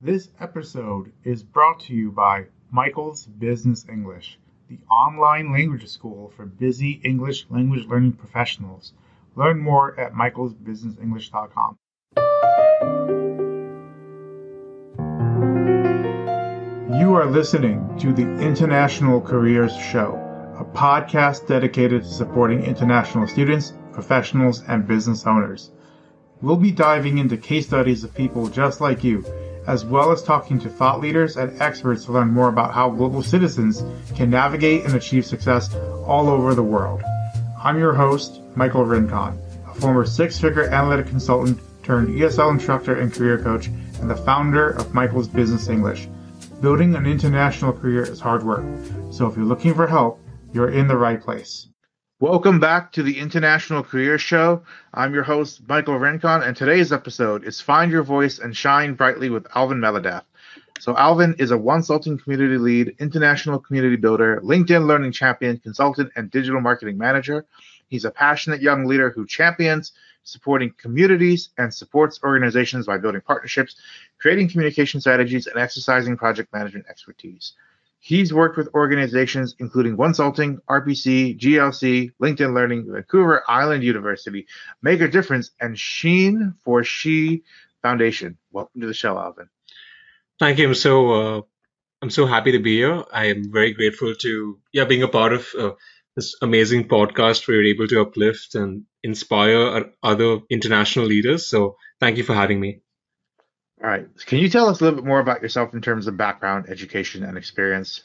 This episode is brought to you by Michael's Business English, the online language school for busy English language learning professionals. Learn more at michaelsbusinessenglish.com. You are listening to the International Careers Show, a podcast dedicated to supporting international students, professionals, and business owners. We'll be diving into case studies of people just like you as well as talking to thought leaders and experts to learn more about how global citizens can navigate and achieve success all over the world. I'm your host, Michael Rincon, a former six-figure analytic consultant turned ESL instructor and career coach, and the founder of Michael's Business English. Building an international career is hard work, so if you're looking for help, you're in the right place. Welcome back to the International Career Show. I'm your host, Michael Rincon, and today's episode is Find Your Voice and Shine Brightly with Alvin Meledath. So, Alvin is a Wonsulting community lead, international community builder, LinkedIn learning champion, consultant, and digital marketing manager. He's a passionate young leader who champions supporting communities and supports organizations by building partnerships, creating communication strategies, and exercising project management expertise. He's worked with organizations including Wonsulting, RPC, GLG, LinkedIn Learning, Vancouver Island University, Make a Difference, and Sheen for She Foundation. Welcome to the show, Alvin. Thank you. I'm so uh, I'm so happy to be here. I am very grateful to yeah being a part of uh, this amazing podcast where you're able to uplift and inspire other international leaders. So thank you for having me. All right. Can you tell us a little bit more about yourself in terms of background, education, and experience?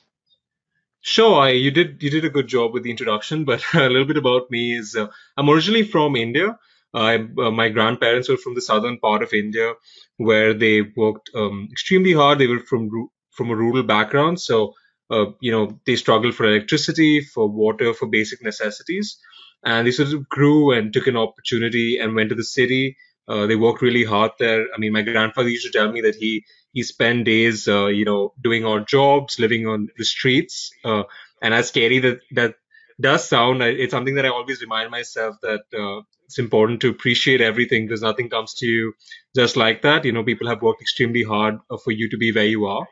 Sure, I, you did you did a good job with the introduction, but a little bit about me is uh, I'm originally from India. Uh, my grandparents were from the southern part of India, where they worked um, extremely hard. They were from from a rural background, so uh, you know they struggled for electricity, for water, for basic necessities, and they sort of grew and took an opportunity and went to the city uh, they work really hard there. I mean, my grandfather used to tell me that he he spent days, uh, you know, doing odd jobs, living on the streets. Uh, and as scary that that does sound, it's something that I always remind myself that uh, it's important to appreciate everything because nothing comes to you just like that. You know, people have worked extremely hard uh, for you to be where you are.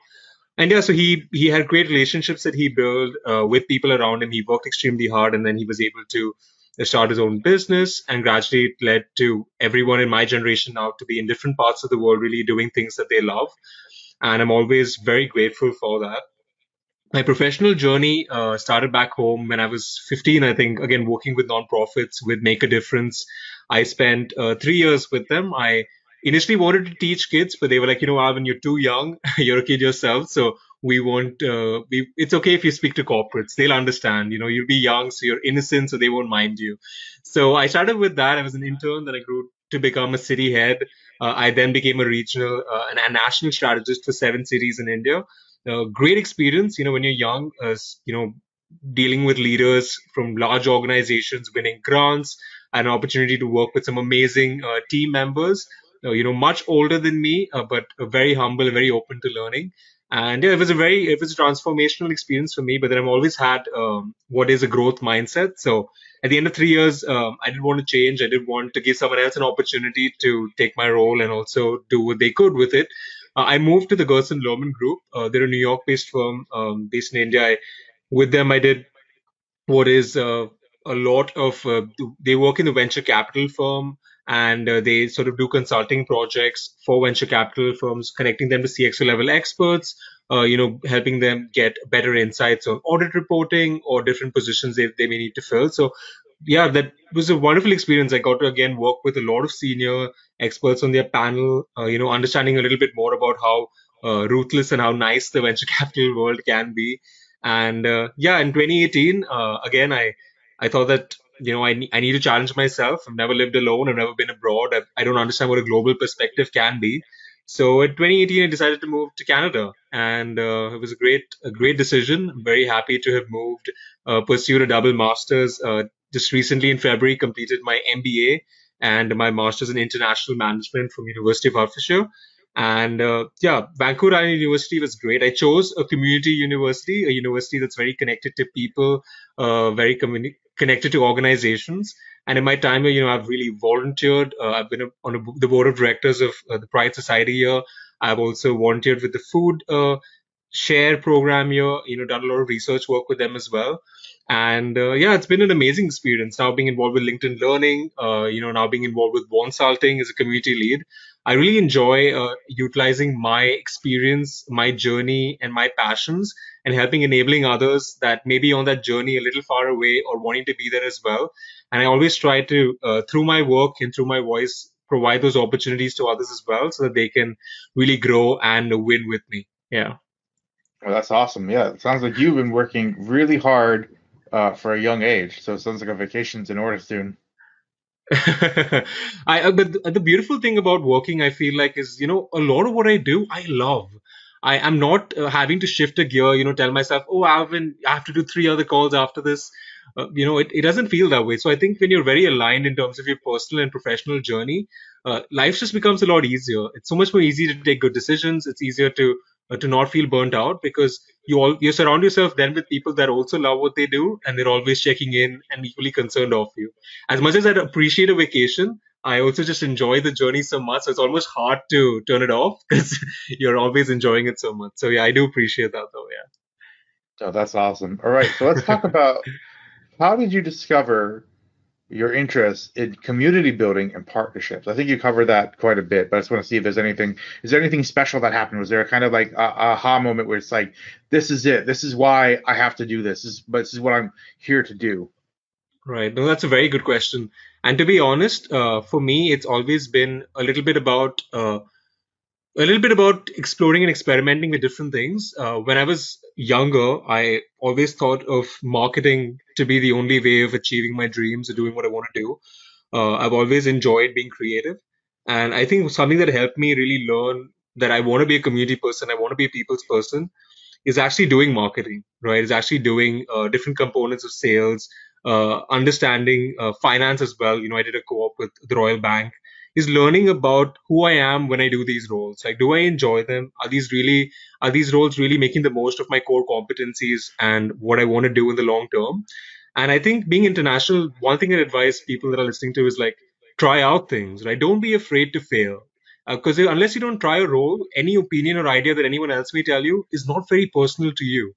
And yeah, so he he had great relationships that he built uh, with people around him. He worked extremely hard, and then he was able to start his own business, and gradually it led to everyone in my generation now to be in different parts of the world, really doing things that they love. And I'm always very grateful for that. My professional journey uh, started back home when I was 15, I think, again, working with nonprofits with Make a Difference. I spent uh, three years with them. I initially wanted to teach kids, but they were like, you know, Alvin, you're too young. you're a kid yourself. So we won't uh, we, it's okay if you speak to corporates. They'll understand you know you'll be young so you're innocent so they won't mind you. So i started with that. I was an intern then i grew to become a city head. Uh, i then became a regional uh, and a national strategist for seven cities in india. Uh, great experience you know when you're young as you know dealing with leaders from large organizations winning grants an opportunity to work with some amazing uh, team members. Uh, you know much older than me but very humble very open to learning and yeah, it was a very it was a transformational experience for me but then i've always had um, what is a growth mindset. So at the end of three years um, i didn't want to change. I didn't want to give someone else an opportunity to take my role and also do what they could with it. Uh, i moved to the gerson lehrman group. Uh, they're a new york based firm um, based in india. I, with them i did what is uh, a lot of uh, they work in the venture capital firm and uh, they sort of do consulting projects for venture capital firms, connecting them to CXO level experts, uh, you know, helping them get better insights on audit reporting or different positions they, they may need to fill. So, yeah, that was a wonderful experience. I got to again work with a lot of senior experts on their panel, uh, you know, understanding a little bit more about how uh, ruthless and how nice the venture capital world can be. And uh, yeah, in 2018, uh, again, I I thought that you know, I, I need to challenge myself. I've never lived alone. I've never been abroad. I've, I do not understand what a global perspective can be. So in 2018, I decided to move to Canada, and uh, it was a great, a great decision. I'm very happy to have moved, uh, pursued a double master's. Uh, just recently in February, completed my MBA and my master's in international management from University of Hertfordshire. And uh, yeah, Vancouver Island University was great. I chose a community university, a university that's very connected to people, uh, very communi- connected to organizations. And in my time here, you know, I've really volunteered. Uh, I've been on a, the board of directors of uh, the Pride Society here. I've also volunteered with the food uh, share program here. You know, done a lot of research work with them as well. And uh, yeah, it's been an amazing experience. Now being involved with LinkedIn Learning, uh, you know, now being involved with Wonsulting as a community lead, I really enjoy uh, utilizing my experience, my journey, and my passions, and helping enabling others that may be on that journey a little far away or wanting to be there as well. And I always try to, uh, through my work and through my voice, provide those opportunities to others as well, so that they can really grow and win with me. Yeah. Well, that's awesome. Yeah, it sounds like you've been working really hard uh, for a young age. So it sounds like a vacation's in order soon. I uh, but the beautiful thing about working, I feel like, is you know a lot of what I do, I love. I am not uh, having to shift a gear, you know, tell myself, oh, I have been, I have to do three other calls after this. Uh, you know, it, it doesn't feel that way. So I think when you're very aligned in terms of your personal and professional journey, uh, life just becomes a lot easier. It's so much more easy to take good decisions. It's easier to uh, to not feel burnt out because you all you surround yourself then with people that also love what they do and they're always checking in and equally concerned of you. As much as I appreciate a vacation, I also just enjoy the journey so much. So it's almost hard to turn it off because you're always enjoying it so much. So yeah, I do appreciate that though. Yeah. Oh, that's awesome. All right, so let's talk about how did you discover your interest in community building and partnerships. I think you covered that quite a bit, but I just want to see if there's anything. Is there anything special that happened? Was there a kind of like a aha moment where it's like, this is it. This is why I have to do this. This is, but this is what I'm here to do. Right. No, that's a very good question. And to be honest, uh, for me, it's always been a little bit about uh, a little bit about exploring and experimenting with different things. Uh, when I was younger, I always thought of marketing to be the only way of achieving my dreams or doing what I want to do. Uh, I've always enjoyed being creative. And I think something that helped me really learn that I want to be a community person, I want to be a people's person, is actually doing marketing, right? Is actually doing uh, different components of sales, understanding uh, finance as well. You know, I did a co op with the Royal Bank is learning about who I am when I do these roles. Like, do I enjoy them? Are these really, are these roles really making the most of my core competencies and what I want to do in the long term? And I think being international, one thing I advise people that are listening to is like, try out things, right? Don't be afraid to fail. Because uh, unless you don't try a role, any opinion or idea that anyone else may tell you is not very personal to you,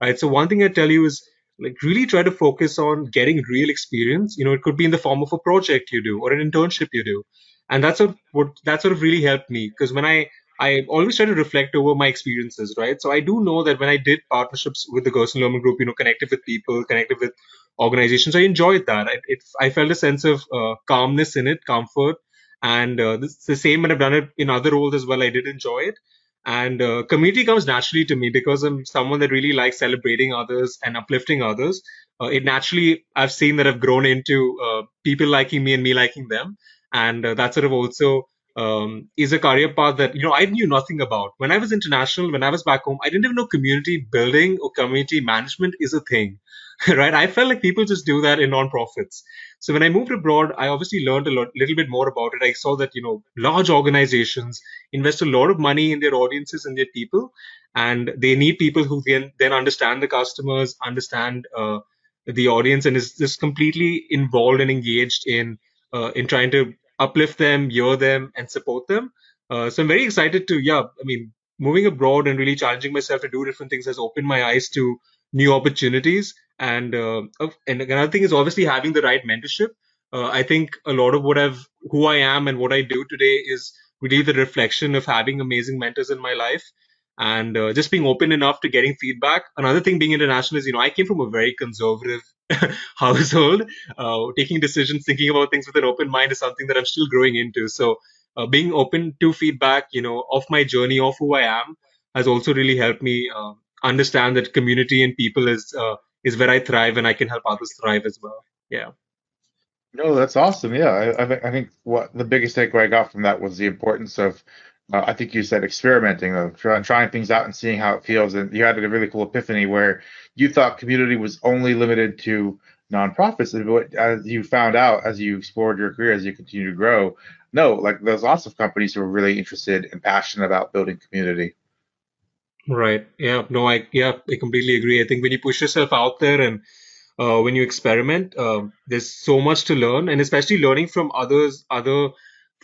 right? So one thing I tell you is like really try to focus on getting real experience. You know, it could be in the form of a project you do or an internship you do and that's what, what that sort of really helped me because when I I always try to reflect over my experiences, right? So I do know that when I did partnerships with the Gerson Lehrman Group, you know, connected with people, connected with organizations, I enjoyed that. I, it, I felt a sense of uh, calmness in it, comfort, and uh, this, the same when I've done it in other roles as well. I did enjoy it, and uh, community comes naturally to me because I'm someone that really likes celebrating others and uplifting others. Uh, it naturally, I've seen that I've grown into uh, people liking me and me liking them and uh, that sort of also um, is a career path that you know I knew nothing about. When I was international, when I was back home, I didn't even know community building or community management is a thing, right? I felt like people just do that in nonprofits. So when I moved abroad, I obviously learned a lot, little bit more about it. I saw that you know large organizations invest a lot of money in their audiences and their people, and they need people who can then understand the customers, understand uh, the audience, and is just completely involved and engaged in uh, in trying to uplift them, hear them, and support them. Uh, so I'm very excited to, yeah, I mean, moving abroad and really challenging myself to do different things has opened my eyes to new opportunities. And uh, and another thing is obviously having the right mentorship. Uh, I think a lot of what I've, who I am, and what I do today is really the reflection of having amazing mentors in my life and uh, just being open enough to getting feedback. Another thing being international is, you know, I came from a very conservative household. Uh, taking decisions, thinking about things with an open mind is something that I'm still growing into. So uh, being open to feedback, you know, of my journey, of who I am, has also really helped me uh, understand that community and people is uh, is where I thrive, and I can help others thrive as well. Yeah. No, that's awesome. Yeah, I, I, think what the biggest takeaway I got from that was the importance of uh, I think you said experimenting, though, trying, trying things out and seeing how it feels. And you had a really cool epiphany where you thought community was only limited to nonprofits. but as you found out as you explored your career, as you continue to grow, no, like there's lots of companies who are really interested and passionate about building community. Right. Yeah. No, I, yeah, I completely agree. I think when you push yourself out there and uh, when you experiment, uh, there's so much to learn, and especially learning from others, other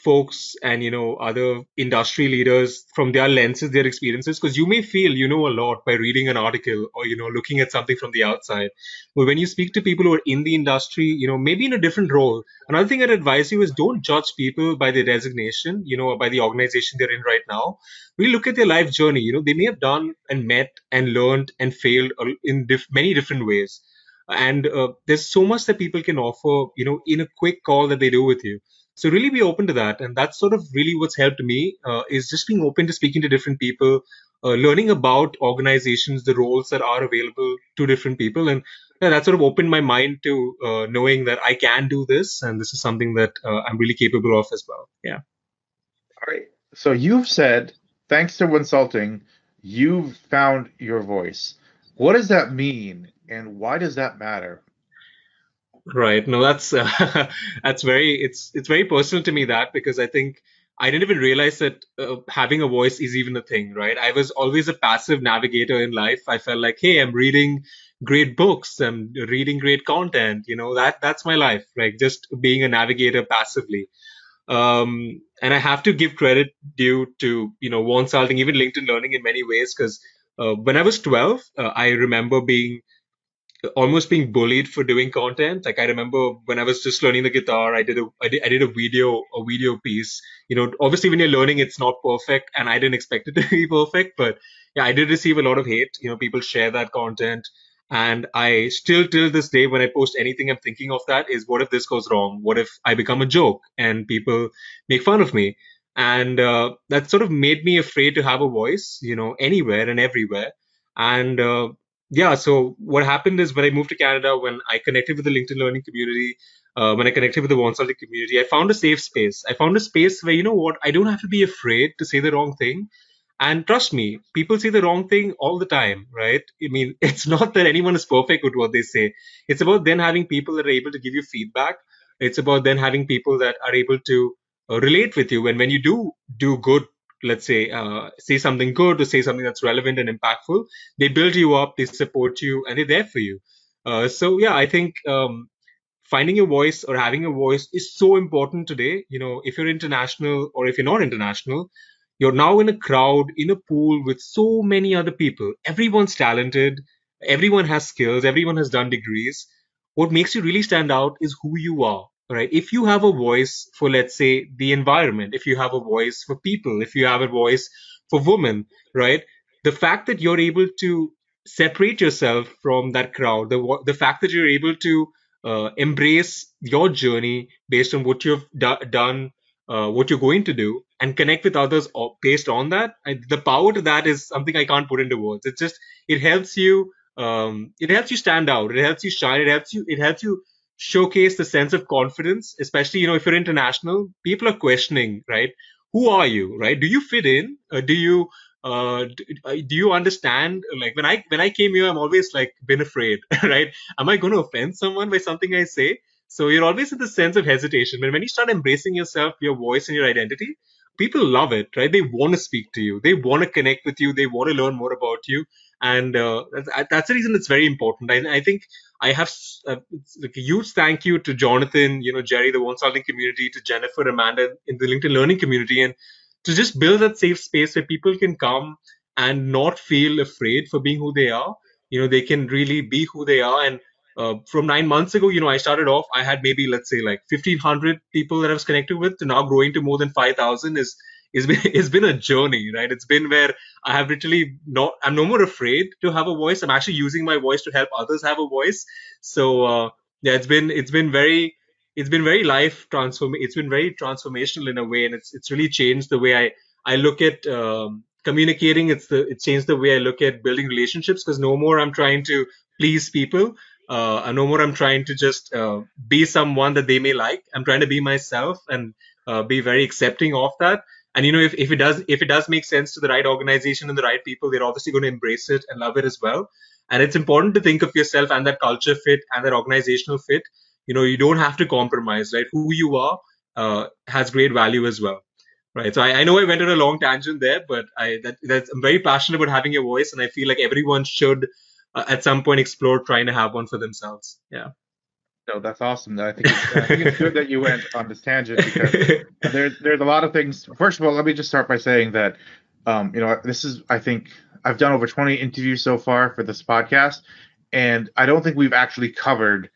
folks and you know other industry leaders from their lenses their experiences. Because you may feel you know a lot by reading an article or you know looking at something from the outside. But when you speak to people who are in the industry you know maybe in a different role. Another thing i'd advise you is don't judge people by their designation you know by the organization they're in right now. We look at their life journey. You know they may have done and met and learned and failed in diff- many different ways. And uh, there's so much that people can offer you know in a quick call that they do with you so really be open to that and that's sort of really what's helped me uh, is just being open to speaking to different people uh, learning about organizations the roles that are available to different people. And yeah, that sort of opened my mind to uh, knowing that i can do this and this is something that uh, i'm really capable of as well. Yeah. All right. So you've said thanks to Wonsulting you've found your voice. What does that mean and why does that matter Right. No, that's uh, that's very it's it's very personal to me that because I think I didn't even realize that uh, having a voice is even a thing, right? I was always a passive navigator in life. I felt like, hey, I'm reading great books, I'm reading great content, you know, that that's my life, like just being a navigator passively. Um, and I have to give credit due to, you know, Wonsulting, even LinkedIn Learning in many ways, because uh, when I was 12, uh, I remember being almost being bullied for doing content. Like I remember when I was just learning the guitar, I did a I did, I did a video a video piece. You know, obviously when you're learning, it's not perfect, and I didn't expect it to be perfect. But yeah, I did receive a lot of hate. You know, people share that content, and I still till this day when I post anything, I'm thinking of that is what if this goes wrong? What if I become a joke and people make fun of me? And uh, that sort of made me afraid to have a voice. You know, anywhere and everywhere. And uh, yeah, so what happened is when I moved to Canada, when I connected with the LinkedIn Learning community, uh, when I connected with the Wonsulting community, I found a safe space. I found a space where, you know what, I don't have to be afraid to say the wrong thing. And trust me, people say the wrong thing all the time, right? I mean, it's not that anyone is perfect with what they say. It's about then having people that are able to give you feedback. It's about then having people that are able to uh, relate with you. And when you do do good let's say uh, say something good or say something that's relevant and impactful. They build you up they support you and they're there for you. Uh, so yeah i think um, finding your voice or having a voice is so important today. You know if you're international or if you're not international you're now in a crowd in a pool with so many other people. Everyone's talented. Everyone has skills. Everyone has done degrees. What makes you really stand out is who you are right. If you have a voice for let's say the environment if you have a voice for people if you have a voice for women right the fact that you're able to separate yourself from that crowd the the fact that you're able to uh, embrace your journey based on what you've do- done uh, what you're going to do and connect with others based on that I, the power to that is something i can't put into words. It's just it helps you um, it helps you stand out. It helps you shine. It helps you it helps you showcase the sense of confidence, especially, you know, if you're international, people are questioning, right? Who are you, right? Do you fit in? Uh, do you, uh, do, uh, do, you understand? Like when I, when I came here, I'm always like been afraid, right? Am I going to offend someone by something I say? So you're always in the sense of hesitation. But when you start embracing yourself, your voice and your identity, people love it, right? They want to speak to you. They want to connect with you. They want to learn more about you. And uh, that's, that's the reason it's very important. I, I think I have uh, like a huge thank you to Jonathan, you know, Jerry, the Wonsulting community, to Jennifer, Amanda in the LinkedIn Learning community, and to just build that safe space where people can come and not feel afraid for being who they are. You know, they can really be who they are. And uh, from nine months ago, you know, I started off, I had maybe, let's say, like 1,500 people that I was connected with, to now growing to more than 5,000 is it's been it's been a journey, right? It's been where I have literally not I'm no more afraid to have a voice. I'm actually using my voice to help others have a voice. So uh, yeah, it's been it's been very it's been very life transform it's been very transformational in a way, and it's it's really changed the way I I look at um, communicating. It's the it changed the way I look at building relationships because no more I'm trying to please people. Uh, no more I'm trying to just uh, be someone that they may like. I'm trying to be myself and uh, be very accepting of that and you know if, if it does if it does make sense to the right organization and the right people they're obviously going to embrace it and love it as well. And it's important to think of yourself and that culture fit and that organizational fit. You know you don't have to compromise right? Who you are uh, has great value as well right? So I, I, know i went on a long tangent there but i that, that's i'm very passionate about having a voice and i feel like everyone should uh, at some point explore trying to have one for themselves. Yeah No, that's awesome. I think it's, I think it's good that you went on this tangent because there's there's a lot of things. First of all, let me just start by saying that um, you know this is I think I've done over 20 interviews so far for this podcast, and I don't think we've actually covered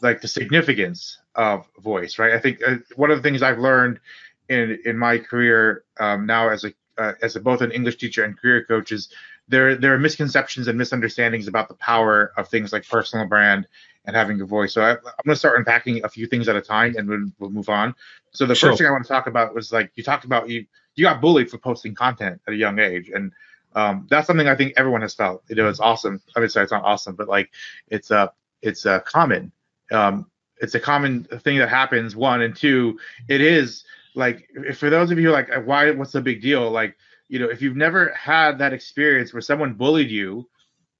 like the significance of voice. Right? I think uh, one of the things I've learned in in my career um, now as a uh, as a, both an English teacher and career coach is there there are misconceptions and misunderstandings about the power of things like personal brand and having a voice. So I, am going to start unpacking a few things at a time, and we'll, we'll move on. So the sure. first thing I want to talk about was like you talked about you you got bullied for posting content at a young age, and um, that's something I think everyone has felt. You know, it's awesome. I mean, sorry, it's not awesome, but like it's a uh, it's a uh, common. Um, it's a common thing that happens. One and two, it is like for those of you like why what's the big deal like you know if you've never had that experience where someone bullied you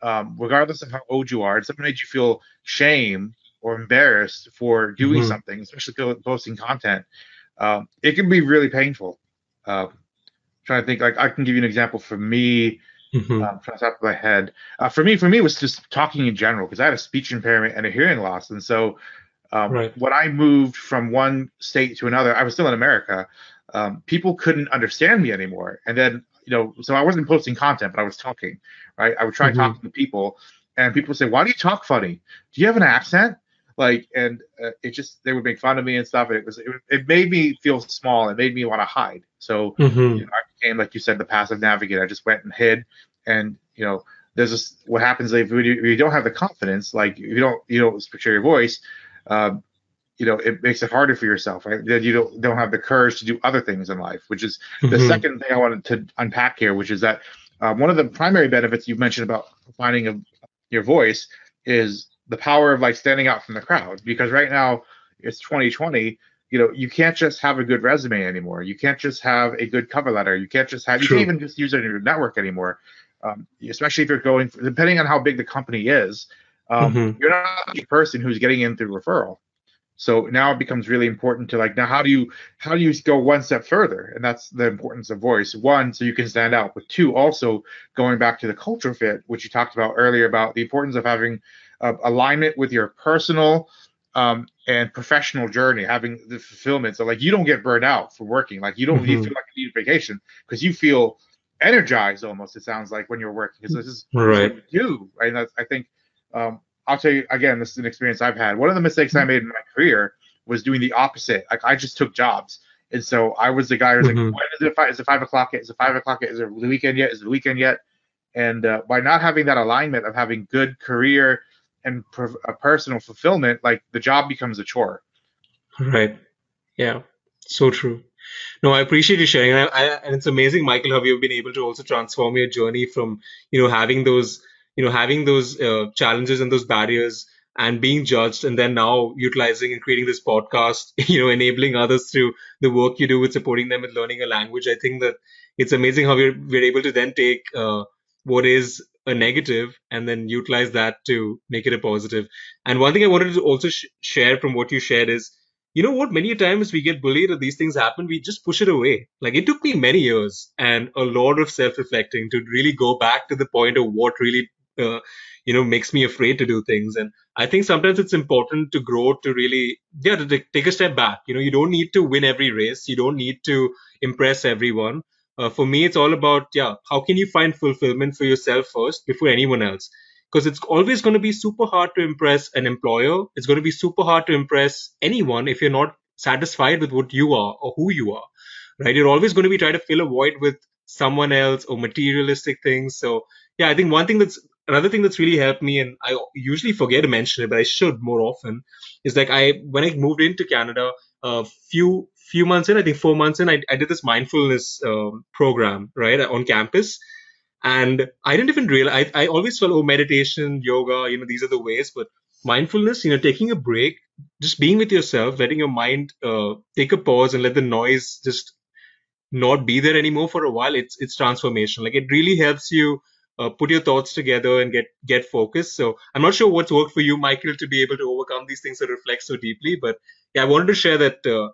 um, regardless of how old you are, if something made you feel shame or embarrassed for doing mm-hmm. something, especially posting content, um, it can be really painful. Uh, trying to think, like I can give you an example for me. Mm-hmm. Um, from the top of my head, uh, for me, for me, it was just talking in general because I had a speech impairment and a hearing loss, and so um, right. when I moved from one state to another, I was still in America. Um, people couldn't understand me anymore, and then you know, so I wasn't posting content, but I was talking, right? I would try mm-hmm. talking to people, and people would say, "Why do you talk funny? Do you have an accent?" Like, and uh, it just they would make fun of me and stuff. And it was it, it made me feel small. It made me want to hide. So mm-hmm. you know, I became, like you said, the passive navigator. I just went and hid, and you know, there's this. What happens if you, if you don't have the confidence, like if you don't you don't picture your voice. Uh, you know it makes it harder for yourself right that you don't don't have the courage to do other things in life which is the mm-hmm. second thing i wanted to unpack here which is that uh, one of the primary benefits you've mentioned about finding a, your voice is the power of like standing out from the crowd because right now it's 2020 you know you can't just have a good resume anymore you can't just have a good cover letter you can't just have True. you can't even just use it in your network anymore um, especially if you're going depending on how big the company is um, mm-hmm. you're not the person who's getting in through referral so now it becomes really important to like now how do you how do you go one step further? And that's the importance of voice. One, so you can stand out, but two, also going back to the culture fit, which you talked about earlier about the importance of having uh, alignment with your personal um, and professional journey, having the fulfillment. So like you don't get burned out for working. Like you don't mm-hmm. need, feel like you need vacation because you feel energized almost. It sounds like when you're working because this is right. what you do. Right? And that's, I think um, I'll tell you again, this is an experience I've had. One of the mistakes I mm-hmm. made in my career was doing the opposite. Like I just took jobs. And so I was the guy who's mm-hmm. like, when is it five, is it five o'clock yet? Is it five o'clock yet? Is it the weekend yet? Is it the weekend yet? And uh, by not having that alignment of having good career and per- a personal fulfillment, like the job becomes a chore. Right. Yeah. So true. No, I appreciate you sharing. I, I, and it's amazing, Michael, how you've been able to also transform your journey from, you know, having those you know having those uh, challenges and those barriers and being judged and then now utilizing and creating this podcast you know enabling others through the work you do with supporting them with learning a language i think that it's amazing how we're, we're able to then take uh, what is a negative and then utilize that to make it a positive. and one thing i wanted to also sh- share from what you shared is you know what many times we get bullied or these things happen we just push it away like it took me many years and a lot of self-reflecting to really go back to the point of what really uh, you know makes me afraid to do things. And i think sometimes it's important to grow to really yeah to take a step back. You know you don't need to win every race. You don't need to impress everyone. Uh, for me it's all about yeah how can you find fulfillment for yourself first before anyone else? Because it's always going to be super hard to impress an employer. It's going to be super hard to impress anyone if you're not satisfied with what you are or who you are right? You're always going to be trying to fill a void with someone else or materialistic things. So yeah i think one thing that's another thing that's really helped me, and I usually forget to mention it, but I should more often, is like I when I moved into Canada, a uh, few few months in, I think four months in, I, I did this mindfulness um, program right on campus, and I didn't even realize. I, I always felt oh meditation, yoga, you know these are the ways, but mindfulness, you know, taking a break, just being with yourself, letting your mind uh, take a pause and let the noise just not be there anymore for a while. It's it's transformation. Like it really helps you uh, put your thoughts together and get get focused. So I'm not sure what's worked for you, Michael, to be able to overcome these things that reflect so deeply. But yeah, I wanted to share that. Uh,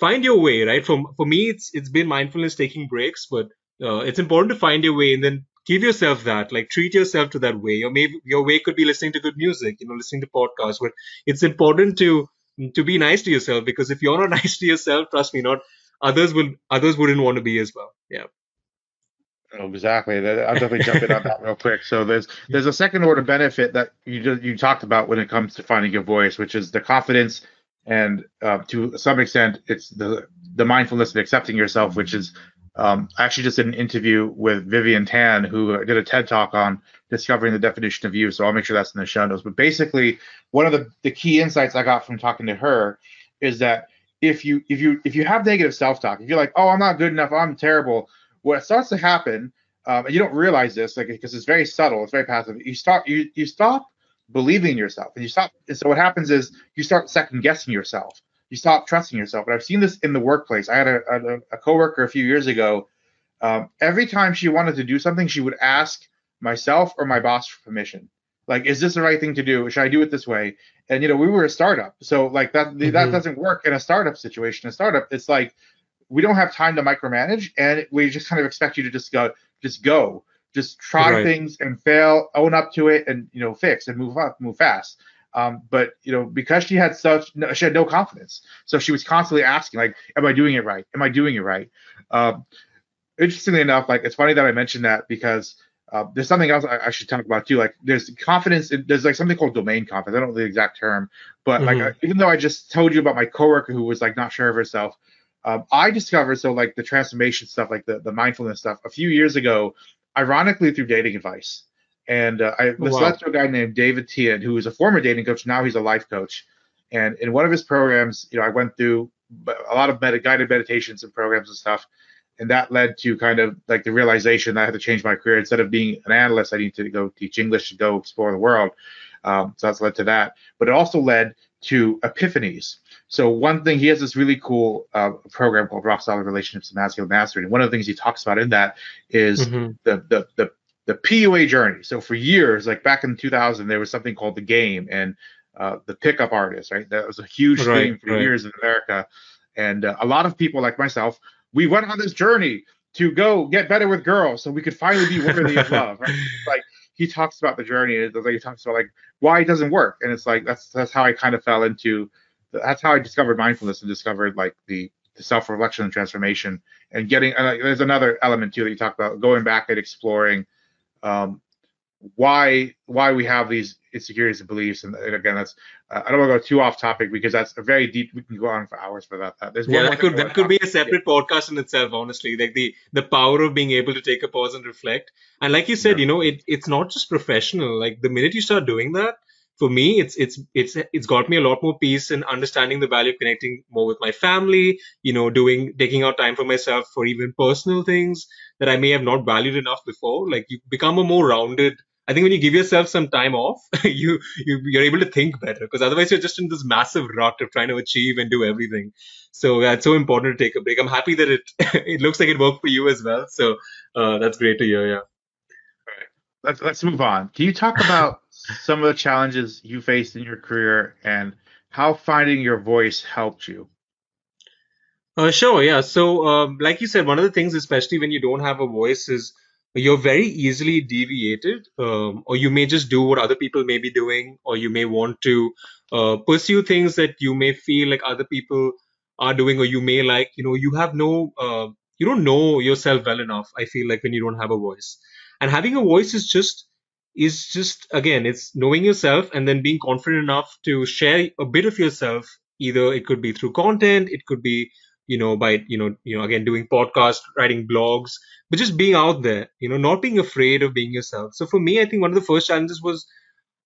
find your way, right? For for me, it's it's been mindfulness, taking breaks, but uh, it's important to find your way and then give yourself that like treat yourself to that way your maybe your way could be listening to good music you know listening to podcasts but it's important to to be nice to yourself because if you're not nice to yourself trust me not others will others wouldn't want to be as well yeah exactly. I'll definitely jump in on that real quick. So there's there's a second order benefit that you just, you talked about when it comes to finding your voice, which is the confidence and uh, to some extent it's the the mindfulness of accepting yourself, which is um, I actually just did an interview with Vivian Tan, who did a TED talk on discovering the definition of you. So I'll make sure that's in the show notes. But basically, one of the, the key insights I got from talking to her is that if you if you if you have negative self talk, if you're like, oh, I'm not good enough, I'm terrible, what starts to happen, um, and you don't realize this, like because it's very subtle, it's very passive. You start you you stop believing in yourself, and you stop. And so what happens is you start second guessing yourself. You stop trusting yourself. And I've seen this in the workplace. I had a, a, a coworker a few years ago. Um, every time she wanted to do something, she would ask myself or my boss for permission. Like, is this the right thing to do? Should I do it this way? And you know, we were a startup, so like that mm-hmm. that doesn't work in a startup situation. A startup, it's like we don't have time to micromanage, and we just kind of expect you to just go, just go, just try right. things and fail, own up to it, and you know, fix and move up, move fast. Um, but you know, because she had such, she had no confidence, so she was constantly asking, like, "Am I doing it right? Am I doing it right?" Um, interestingly enough, like it's funny that I mentioned that because uh, there's something else I, I, should talk about too. Like there's confidence. There's like something called domain confidence. I don't know the exact term, but mm-hmm. like even though I just told you about my coworker who was like not sure of herself, um, I discovered so like the transformation stuff, like the the mindfulness stuff, a few years ago, ironically through dating advice. And uh, I was wow. led to a guy named David Tian, who is a former dating coach. Now he's a life coach. And in one of his programs, you know, I went through a lot of med- guided meditations and programs and stuff. And that led to kind of like the realization that I had to change my career. Instead of being an analyst, I need to go teach English and go explore the world. Um, so that's led to that. But it also led to epiphanies. So one thing, he has this really cool uh, program called Rock Solid Relationships and Masculine Mastery. And one of the things he talks about in that is mm-hmm. the, the, the the PUA journey. So for years, like back in 2000, there was something called the game and uh, the pickup artist, right? That was a huge right, thing for right. years in America. And uh, a lot of people like myself, we went on this journey to go get better with girls so we could finally be worthy of love. Right? Like he talks about the journey. He talks about like why it doesn't work. And it's like that's that's how I kind of fell into that's how I discovered mindfulness and discovered like the, the self reflection and transformation and getting. Uh, there's another element too that you talk about going back and exploring um, why why we have these insecurities and beliefs. And, and again, that's uh, I don't want to go too off topic because that's a very deep. We can go on for hours for that. that there's yeah, that could that could be a separate podcast in itself. Honestly, like the the power of being able to take a pause and reflect. And like you said, yeah. you know, it it's not just professional. Like the minute you start doing that, for me it's it's it's it's got me a lot more peace in understanding the value of connecting more with my family you know doing taking out time for myself for even personal things that i may have not valued enough before. Like you become a more rounded i think when you give yourself some time off you, you you're able to think better because otherwise you're just in this massive rut of trying to achieve and do everything. So yeah, it's so important to take a break. I'm happy that it it looks like it worked for you as well. So uh, that's great to hear yeah. All right. Let's let's move on. Can you talk about some of the challenges you faced in your career and how finding your voice helped you. Uh, sure, yeah. So, um, like you said, one of the things, especially when you don't have a voice, is you're very easily deviated, um, or you may just do what other people may be doing, or you may want to uh, pursue things that you may feel like other people are doing, or you may like, you know, you have no, uh, you don't know yourself well enough. I feel like when you don't have a voice, and having a voice is just is just again it's knowing yourself and then being confident enough to share a bit of yourself. Either it could be through content it could be you know by you know you know again doing podcasts writing blogs but just being out there you know not being afraid of being yourself. So for me i think one of the first challenges was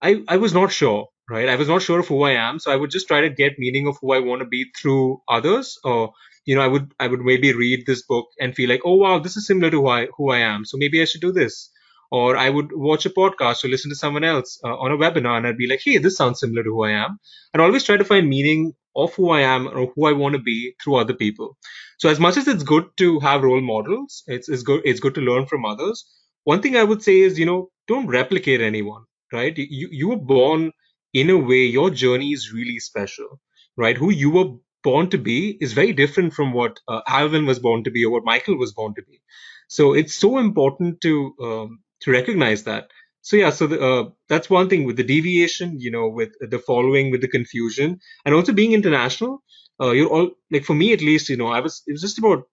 i i was not sure right? I was not sure of who i am so i would just try to get meaning of who i want to be through others or you know i would i would maybe read this book and feel like oh wow this is similar to who i who i am so maybe i should do this or I would watch a podcast or listen to someone else uh, on a webinar and I'd be like, hey, this sounds similar to who I am. And always try to find meaning of who I am or who I want to be through other people. So as much as it's good to have role models, it's, it's good it's good to learn from others. One thing I would say is, you know, don't replicate anyone, right? You you were born in a way, your journey is really special, right? Who you were born to be is very different from what uh, Alvin was born to be or what Michael was born to be. So it's so important to um, to recognize that. So yeah, so the, uh, that's one thing with the deviation, you know, with the following, with the confusion, and also being international. Uh, you're all like for me at least, you know, I was it was just about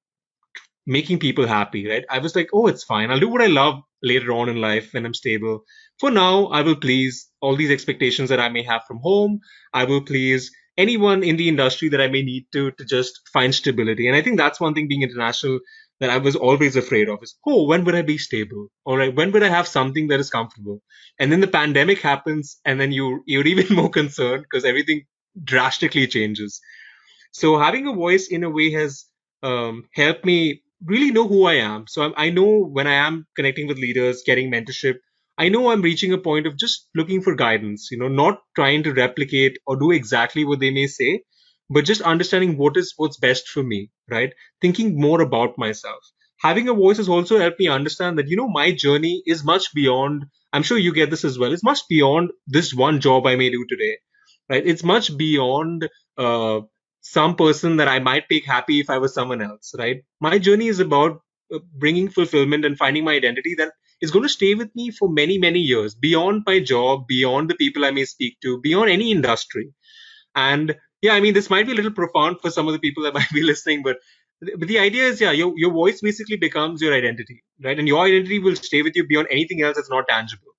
making people happy, right? I was like, oh, it's fine. I'll do what I love later on in life when I'm stable. For now, I will please all these expectations that I may have from home. I will please anyone in the industry that I may need to to just find stability. And I think that's one thing being international that I was always afraid of is, oh, when would I be stable? All right, when would I have something that is comfortable? And then the pandemic happens, and then you you're even more concerned because everything drastically changes. So having a voice in a way has um, helped me really know who I am. So I'm, I know when I am connecting with leaders, getting mentorship, I know I'm reaching a point of just looking for guidance, you know, not trying to replicate or do exactly what they may say, but just understanding what is what's best for me, right? Thinking more about myself. Having a voice has also helped me understand that, you know, my journey is much beyond, I'm sure you get this as well, it's much beyond this one job I may do today, right? It's much beyond, uh, some person that I might make happy if I was someone else, right? My journey is about uh, bringing fulfillment and finding my identity that is going to stay with me for many, many years beyond my job, beyond the people I may speak to, beyond any industry. And yeah, I mean, this might be a little profound for some of the people that might be listening, but but the idea is, yeah, your, your voice basically becomes your identity, right? And your identity will stay with you beyond anything else that's not tangible.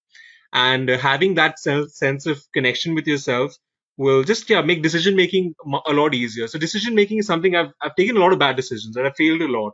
And uh, having that sense of connection with yourself will just yeah make decision making a lot easier. So decision making is something I've I've taken a lot of bad decisions and I failed a lot,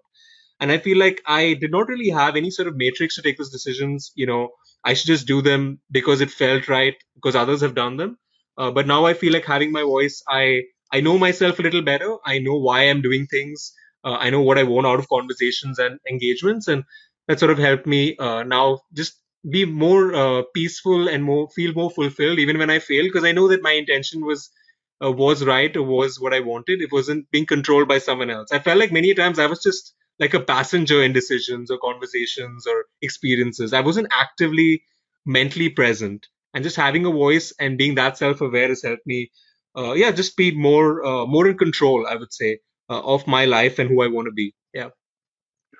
and I feel like I did not really have any sort of matrix to take those decisions. You know, I should just do them because it felt right because others have done them. Uh, but now I feel like having my voice, I I know myself a little better. I know why I'm doing things. Uh, I know what I want out of conversations and engagements, and that sort of helped me uh, now just be more uh, peaceful and more feel more fulfilled even when I fail because I know that my intention was uh, was right or was what I wanted. It wasn't being controlled by someone else. I felt like many times I was just like a passenger in decisions or conversations or experiences. I wasn't actively mentally present, and just having a voice and being that self-aware has helped me. Uh, yeah, just be more uh, more in control. I would say uh, of my life and who I want to be. Yeah.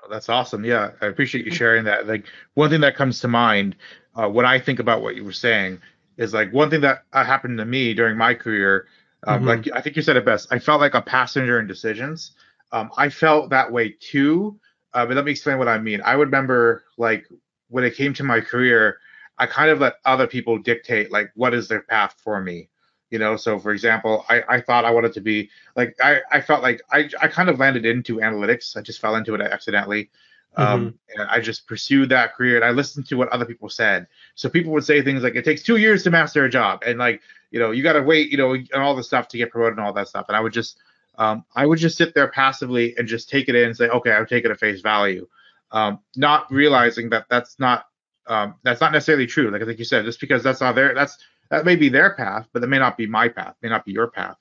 Oh, that's awesome. Yeah, I appreciate you sharing that. Like one thing that comes to mind uh, when I think about what you were saying is like one thing that uh, happened to me during my career. Um, mm-hmm. Like I think you said it best. I felt like a passenger in decisions. Um, I felt that way too. Uh, but let me explain what I mean. I would remember like when it came to my career, I kind of let other people dictate like what is their path for me you know? So for example i i thought i wanted to be like i i felt like i i kind of landed into analytics. I just fell into it accidentally. Um mm-hmm. and i just pursued that career and i listened to what other people said. So people would say things like it takes two years to master a job and like you know you got to wait you know and all the stuff to get promoted and all that stuff. And i would just um i would just sit there passively and just take it in and say okay i'll take it at face value. Um not realizing that that's not um, that's not necessarily true. Like I think you said, just because that's not there, that's that may be their path, but that may not be my path, may not be your path.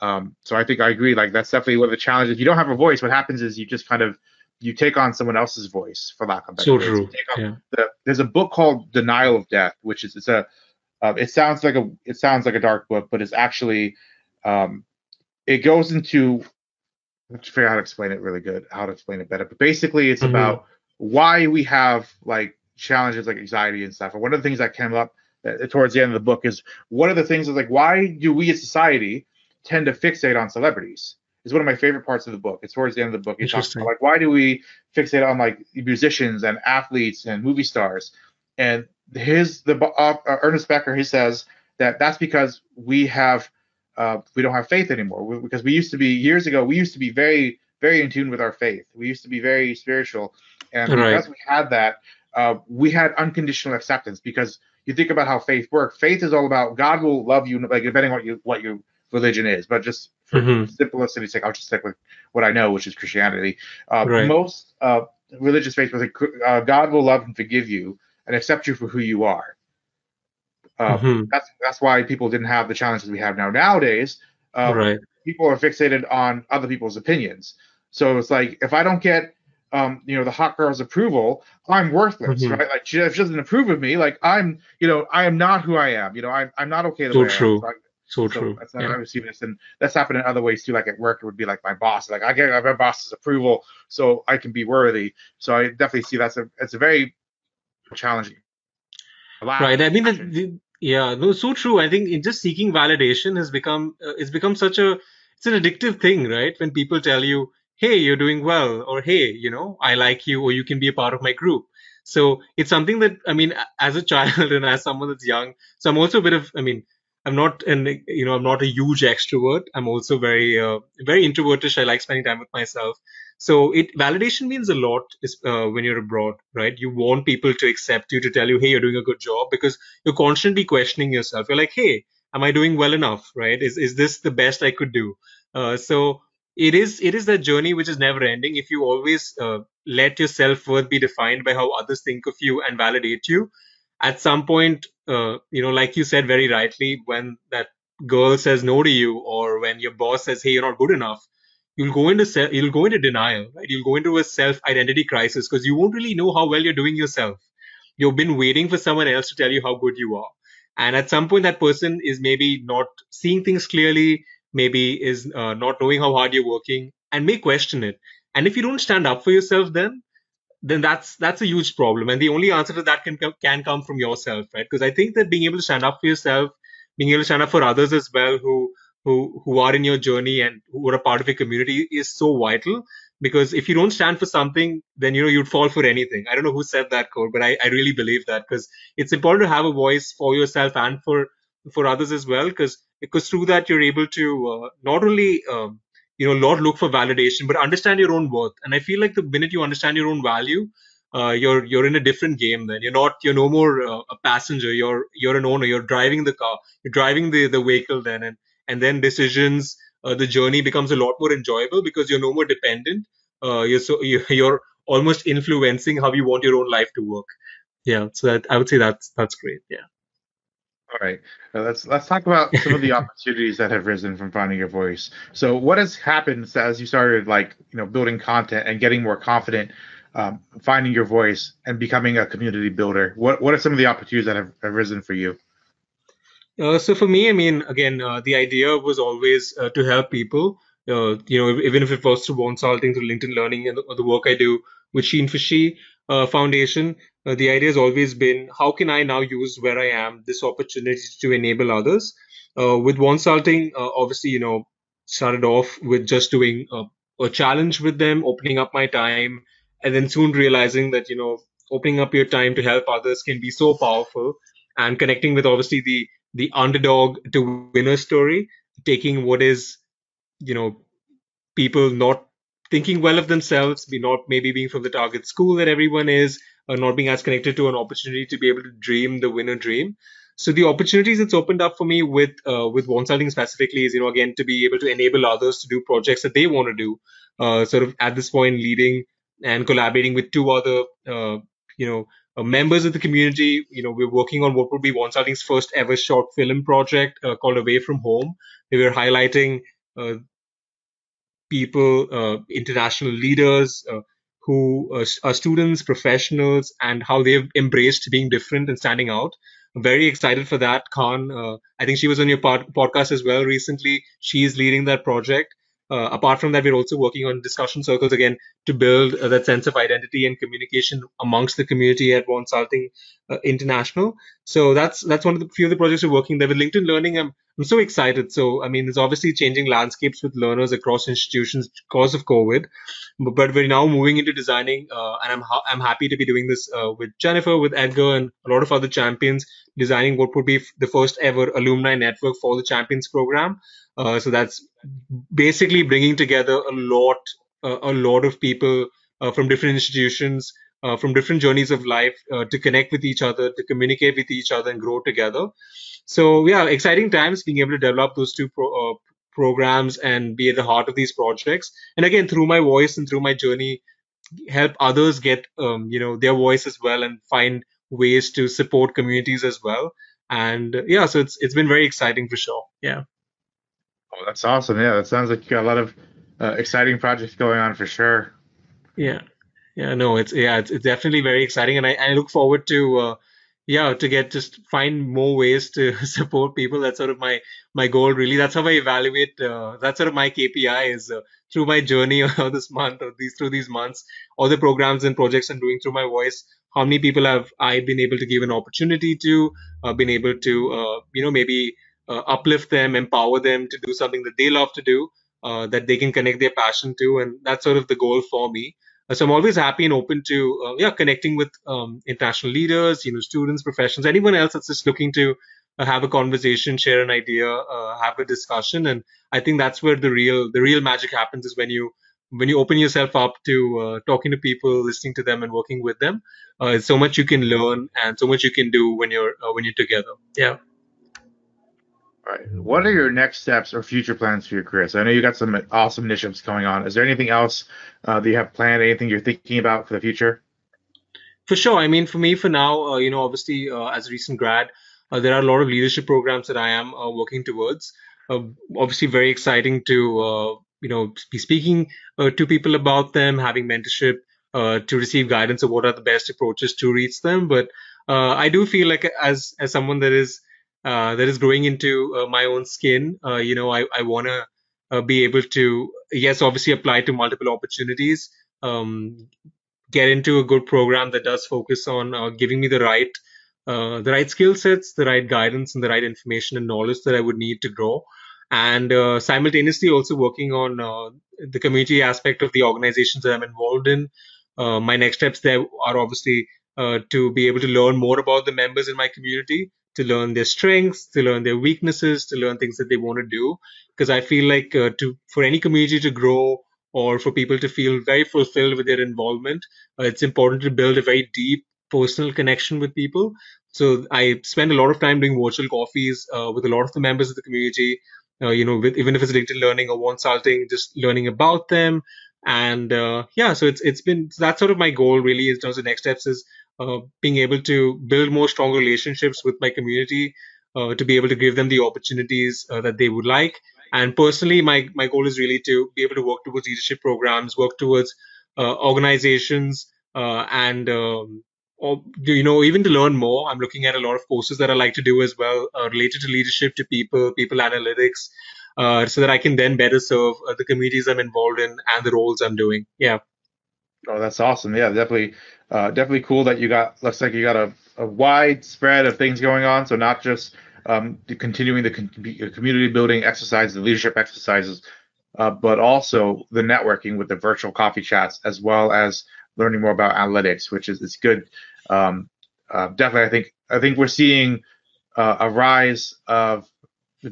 Um, so I think I agree. Like that's definitely one of the challenges. If you don't have a voice, what happens is you just kind of you take on someone else's voice, for lack of better so true. Yeah. The, there's a book called Denial of Death, which is it's a uh, it sounds like a it sounds like a dark book, but it's actually um, it goes into let's figure out how to explain it really good, how to explain it better. But basically, it's mm-hmm. about why we have like challenges like anxiety and stuff. And one of the things that came up uh, towards the end of the book is one of the things is like why do we as society tend to fixate on celebrities? Is one of my favorite parts of the book. It's towards the end of the book it talks about like why do we fixate on like musicians and athletes and movie stars? And his the uh, uh, ernest becker he says that that's because we have uh, we don't have faith anymore. We, because we used to be years ago we used to be very very in tune with our faith. We used to be very spiritual. And right. because we had that uh, we had unconditional acceptance because you think about how faith works. Faith is all about God will love you, like depending on what you what your religion is. But just for mm-hmm. simplicity's sake, I'll just stick with what I know, which is Christianity. Uh, right. Most uh, religious faith was like uh, God will love and forgive you and accept you for who you are. Um, mm-hmm. That's that's why people didn't have the challenges we have now. Nowadays, um, right. people are fixated on other people's opinions. So it's like if I don't get um, you know, the hot girl's approval, I'm worthless, mm-hmm. right? Like she, if she doesn't approve of me, like I'm, you know, I am not who I am. You know, I'm, I'm not okay the so way true. I am. So, so true. That's not yeah. receiving this, and that's happened in other ways too. Like at work, it would be like my boss. Like I get my boss's approval, so I can be worthy. So I definitely see that's a it's a very challenging. Right. I mean, the, the, yeah, no, so true. I think in just seeking validation has become uh, it's become such a it's an addictive thing, right? When people tell you, "Hey, you're doing well," or "Hey, you know, I like you," or "You can be a part of my group." So it's something that I mean, as a child and as someone that's young, so I'm also a bit of I mean, I'm not an you know I'm not a huge extrovert. I'm also very uh, very introvertish. I like spending time with myself. So it validation means a lot uh, when you're abroad, right? You want people to accept you, to tell you, hey, you're doing a good job, because you're constantly questioning yourself. You're like, hey, am I doing well enough, right? Is is this the best I could do? Uh, so it is it is that journey which is never ending. If you always uh, let your self worth be defined by how others think of you and validate you, at some point, uh, you know, like you said very rightly, when that girl says no to you, or when your boss says, hey, you're not good enough you'll go into se- you'll go into denial, right? You'll go into a self identity crisis because you won't really know how well you're doing yourself. You've been waiting for someone else to tell you how good you are, and at some point that person is maybe not seeing things clearly, maybe is uh, not knowing how hard you're working, and may question it. And if you don't stand up for yourself, then then that's that's a huge problem. And the only answer to that can can come from yourself, right? Because I think that being able to stand up for yourself, being able to stand up for others as well, who who who are in your journey and who are a part of your community is so vital because if you don't stand for something then you know you'd fall for anything i don't know who said that quote but i, I really believe that because it's important to have a voice for yourself and for for others as well because because through that you're able to uh, not only um, you know not look for validation but understand your own worth. And i feel like the minute you understand your own value uh, you're you're in a different game then. You're not you're no more uh, a passenger. You're you're an owner. You're driving the car. You're driving the the vehicle then. And and then decisions uh, the journey becomes a lot more enjoyable because you're no more dependent. Uh, you're so you're almost influencing how you want your own life to work. Yeah. So that i would say that's that's great. Yeah all right. Uh, let's let's talk about some of the opportunities that have risen from finding your voice. So what has happened as you started like you know building content and getting more confident um, finding your voice and becoming a community builder what what are some of the opportunities that have, have risen for you? Uh, so for me, I mean, again, uh, the idea was always uh, to help people. Uh, you know, even if it was through Wonsulting, through LinkedIn Learning, and the, the work I do with Sheen for She Uh, foundation, uh, the idea has always been how can I now use where I am this opportunity to enable others. Uh, with Wonsulting, uh, obviously, you know, started off with just doing a challenge with them, opening up my time, and then soon realizing that you know, opening up your time to help others can be so powerful, and connecting with obviously the the underdog to winner story, taking what is, you know, people not thinking well of themselves, be not maybe being from the target school that everyone is, or not being as connected to an opportunity to be able to dream the winner dream. So the opportunities it's opened up for me with uh, with Wonsulting specifically is you know again to be able to enable others to do projects that they want to do. Uh, sort of at this point leading and collaborating with two other uh, you know uh, members of the community. You know, we're working on what would be Wonsulting's first ever short film project uh, called Away from Home. We were highlighting uh, people, uh, international leaders uh, who uh, are students, professionals, and how they've embraced being different and standing out. I'm very excited for that. Khan, I think she was on your pod- podcast as well recently. She's leading that project. Uh, apart from that, we're also working on discussion circles again to build uh, that sense of identity and communication amongst the community at Wonsulting uh, International. So that's that's one of the few of the projects we're working there with LinkedIn Learning. I'm I'm so excited. So I mean, there's obviously changing landscapes with learners across institutions because of COVID, but, we're now moving into designing, uh, and I'm ha- I'm happy to be doing this uh, with Jennifer, with Edgar, and a lot of other champions, designing what would be the first ever alumni network for the Champions program. Uh, so that's basically bringing together a lot, uh, a lot of people uh, from different institutions, uh, from different journeys of life uh, to connect with each other, to communicate with each other, and grow together. So yeah, exciting times being able to develop those two pro- uh, programs and be at the heart of these projects. And again, through my voice and through my journey, help others get um, you know their voice as well and find ways to support communities as well. And yeah, so it's it's been very exciting for sure. Yeah. Oh, that's awesome. Yeah, that sounds like you got a lot of uh, exciting projects going on for sure. Yeah. Yeah, no, it's yeah, it's, it's definitely very exciting, and I, I look forward to uh, yeah, to get just find more ways to support people. That's sort of my my goal. Really, that's how I evaluate. Uh, that's sort of my KPI is uh, through my journey of this month or these through these months, all the programs and projects I'm doing through my voice. How many people have I been able to give an opportunity to? Uh, been able to uh, you know maybe uh, uplift them, empower them to do something that they love to do, uh, that they can connect their passion to, and that's sort of the goal for me. Uh, so I'm always happy and open to uh, yeah connecting with um, international leaders, you know, students, professionals, anyone else that's just looking to uh, have a conversation, share an idea, uh, have a discussion, and I think that's where the real the real magic happens is when you when you open yourself up to uh, talking to people, listening to them, and working with them. Uh, so much you can learn and so much you can do when you're when you're together. Yeah. Right. What are your next steps or future plans for your career? So I know you got some awesome initiatives going on. Is there anything else uh, that you have planned? Anything you're thinking about for the future? For sure. I mean, for me, for now, uh, you know, obviously, uh, as a recent grad, uh, there are a lot of leadership programs that I am uh, working towards. Uh, obviously, very exciting to you know be speaking to people about them, having mentorship, to receive guidance of what are the best approaches to reach them. But I do feel like as as someone that is uh, that is growing into uh, my own skin. Uh, you know, I, I want to uh, be able to, yes, obviously apply to multiple opportunities, um, get into a good program that does focus on uh, giving me the right, the right skill sets, the right guidance, and the right information and knowledge that I would need to grow. And simultaneously also working on the community aspect of the organizations that I'm involved in. my next steps there are obviously to be able to learn more about the members in my community to learn their strengths, to learn their weaknesses, to learn things that they want to do. Because I feel like uh, to for any community to grow or for people to feel very fulfilled with their involvement, uh, it's important to build a very deep personal connection with people. So I spend a lot of time doing virtual coffees uh, with a lot of the members of the community. Uh, you know, with, even if it's LinkedIn Learning or Wonsulting, just learning about them. And uh, yeah, so it's it's been that's sort of my goal really in terms of the next steps is uh, being able to build more strong relationships with my community, uh, to be able to give them the opportunities uh, that they would like. And personally, my, my goal is really to be able to work towards leadership programs, work towards uh, organizations, uh, and um, or, you know even to learn more. I'm looking at a lot of courses that I like to do as well, related to leadership, to people, people analytics. so that I can then better serve the communities I'm involved in and the roles I'm doing. Yeah. Oh, that's awesome. Yeah, definitely, uh, definitely cool that you got. Looks like you got a, a wide spread of things going on. So not just um, continuing the con- community building exercises, the leadership exercises, uh, but also the networking with the virtual coffee chats, as well as learning more about analytics, which is it's good. Um, uh, definitely, I think I think we're seeing uh, a rise of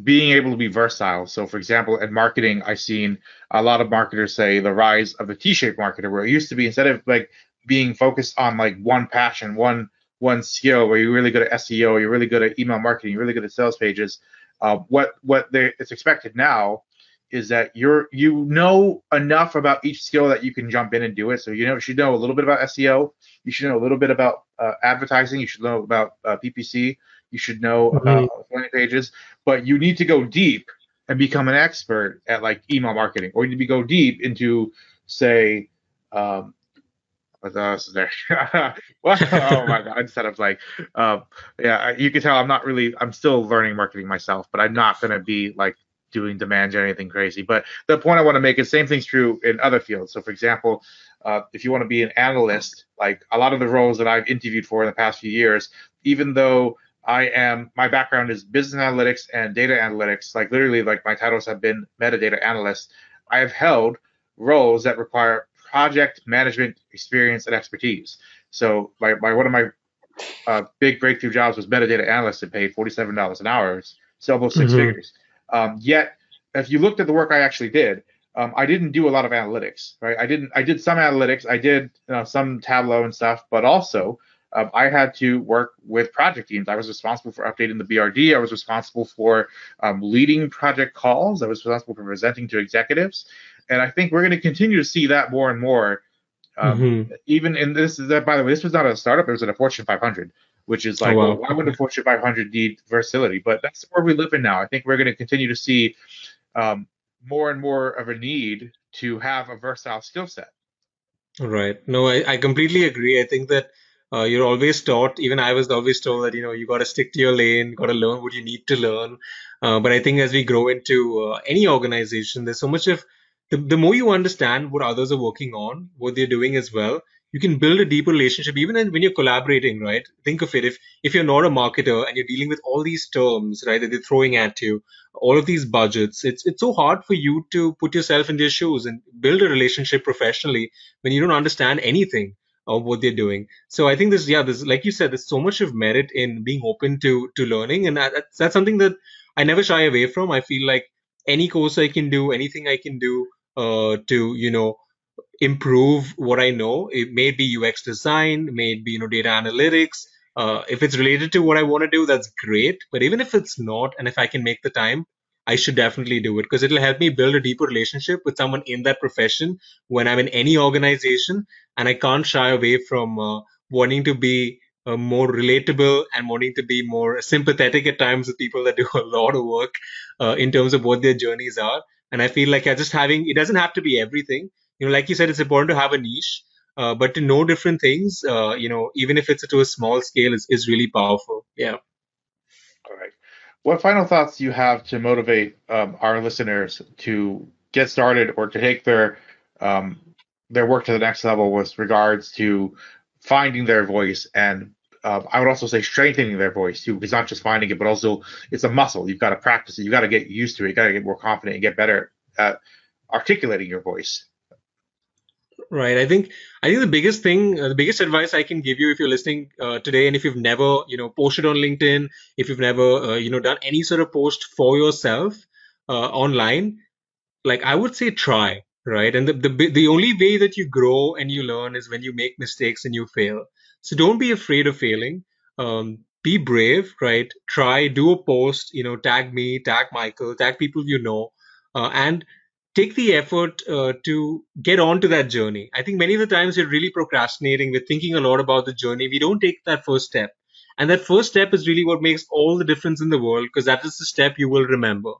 being able to be versatile. So, for example, in marketing, I've seen a lot of marketers say the rise of the T-shaped marketer, where it used to be instead of like being focused on like one passion, one one skill, where you're really good at SEO, you're really good at email marketing, you're really good at sales pages. Uh, what what they, it's expected now is that you're you know enough about each skill that you can jump in and do it. So you know you should know a little bit about SEO, you should know a little bit about uh, advertising, you should know about uh, PPC, you should know mm-hmm. about landing pages, but you need to go deep and become an expert at like email marketing, or you need to go deep into, say, um, what else is there? well, oh my god! Instead of like, um, yeah, you can tell I'm not really. I'm still learning marketing myself, but I'm not gonna be like doing demand gen anything crazy. But the point I want to make is same thing's true in other fields. So, for example, uh, if you want to be an analyst, like a lot of the roles that I've interviewed for in the past few years, even though I am my background is business analytics and data analytics. Like literally, like my titles have been metadata analyst. I have held roles that require project management experience and expertise. So my, my one of my uh, big breakthrough jobs was metadata analyst and paid forty seven dollars an hour, so almost 6 mm-hmm. figures. Um, yet, if you looked at the work I actually did, um, I didn't do a lot of analytics. Right, I didn't. I did some analytics. I did you know, some Tableau and stuff, but also um, I had to work with project teams. I was responsible for updating the BRD. I was responsible for um, leading project calls. I was responsible for presenting to executives. And I think we're going to continue to see that more and more. Um, mm-hmm. Even in this, that by the way, this was not a startup. It was at a Fortune 500, which is like, oh, wow. well, why would a Fortune 500 need versatility? But that's where we live in now. I think we're going to continue to see um, more and more of a need to have a versatile skill set. Right. No, I, I completely agree. I think that Uh, you're always taught, even I was always told that, you know, you got to stick to your lane, got to learn what you need to learn. Uh, but I think as we grow into uh, any organization, there's so much of the, the more you understand what others are working on, what they're doing as well, you can build a deeper relationship even when you're collaborating, right? Think of it if if you're not a marketer and you're dealing with all these terms, right, that they're throwing at you, all of these budgets, it's it's so hard for you to put yourself in their shoes and build a relationship professionally when you don't understand anything of what they're doing. So I think this, yeah, this like you said, there's so much of merit in being open to to learning, and that, that's, something that I never shy away from. I feel like any course I can do, anything I can do uh, to you know improve what I know. It may be UX design, may be you know data analytics. Uh, if it's related to what I want to do, that's great. But even if it's not, and if I can make the time, I should definitely do it because it'll help me build a deeper relationship with someone in that profession when I'm in any organization, and I can't shy away from uh, wanting to be uh, more relatable and wanting to be more sympathetic at times with people that do a lot of work uh, in terms of what their journeys are. And I feel like just having it doesn't have to be everything. You know, like you said, it's important to have a niche, uh, but to know different things, uh, you know, even if it's to a small scale, is, is really powerful. Yeah. All right. What final thoughts do you have to motivate um, our listeners to get started or to take their um, their work to the next level with regards to finding their voice and uh, I would also say strengthening their voice too, because not just finding it, but also it's a muscle. You've got to practice it. You've got to get used to it. You've got to get more confident and get better at articulating your voice. Right. I think I think the biggest thing, uh, the biggest advice I can give you if you're listening uh, today, and if you've never, you know, posted on LinkedIn, if you've never, uh, you know, done any sort of post for yourself uh, online, like I would say, try. Right. And the, the the only way that you grow and you learn is when you make mistakes and you fail. So don't be afraid of failing. Um, be brave. Right. Try. Do a post. You know, tag me, tag Michael, tag people you know, uh, and take the effort uh, to get onto that journey. I think many of the times we're really procrastinating. We're thinking a lot about the journey. We don't take that first step. And that first step is really what makes all the difference in the world because that is the step you will remember.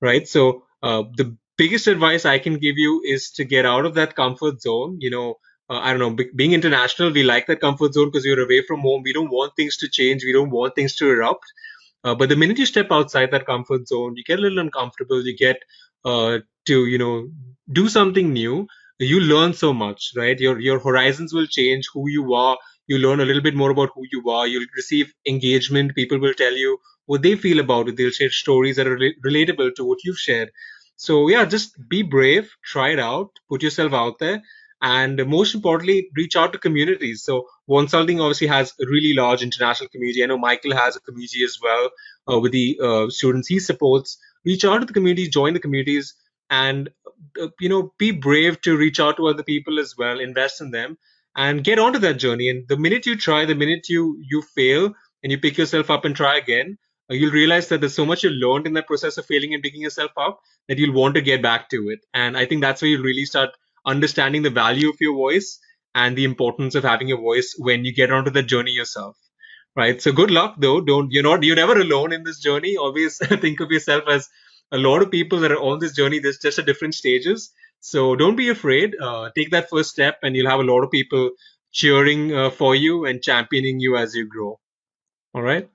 Right. So, uh, the biggest advice I can give you is to get out of that comfort zone. You know, uh, I don't know, b- being international, we like that comfort zone because you're away from home. We don't want things to change. We don't want things to erupt. Uh, but the minute you step outside that comfort zone, you get a little uncomfortable. You get uh, to you know do something new you learn so much right? Your your horizons will change who you are. You learn a little bit more about who you are. You'll receive engagement. People will tell you what they feel about it. They'll share stories that are re- relatable to what you've shared. So yeah just be brave try it out put yourself out there and most importantly reach out to communities. So Wonsulting obviously has a really large international community. I know michael has a community as well uh, with the uh, students he supports. Reach out to the communities join the communities and uh, you know be brave to reach out to other people as well invest in them and get onto that journey. And the minute you try the minute you you fail and you pick yourself up and try again uh, you'll realize that there's so much you learned in that process of failing and picking yourself up that you'll want to get back to it. And i think that's where you really start understanding the value of your voice and the importance of having a voice when you get onto the journey yourself. Right? So good luck though. Don't you're not you're never alone in this journey. Always think of yourself as a lot of people that are on this journey. There's just at different stages. So don't be afraid. Uh, take that first step, and you'll have a lot of people cheering uh, for you and championing you as you grow. All right.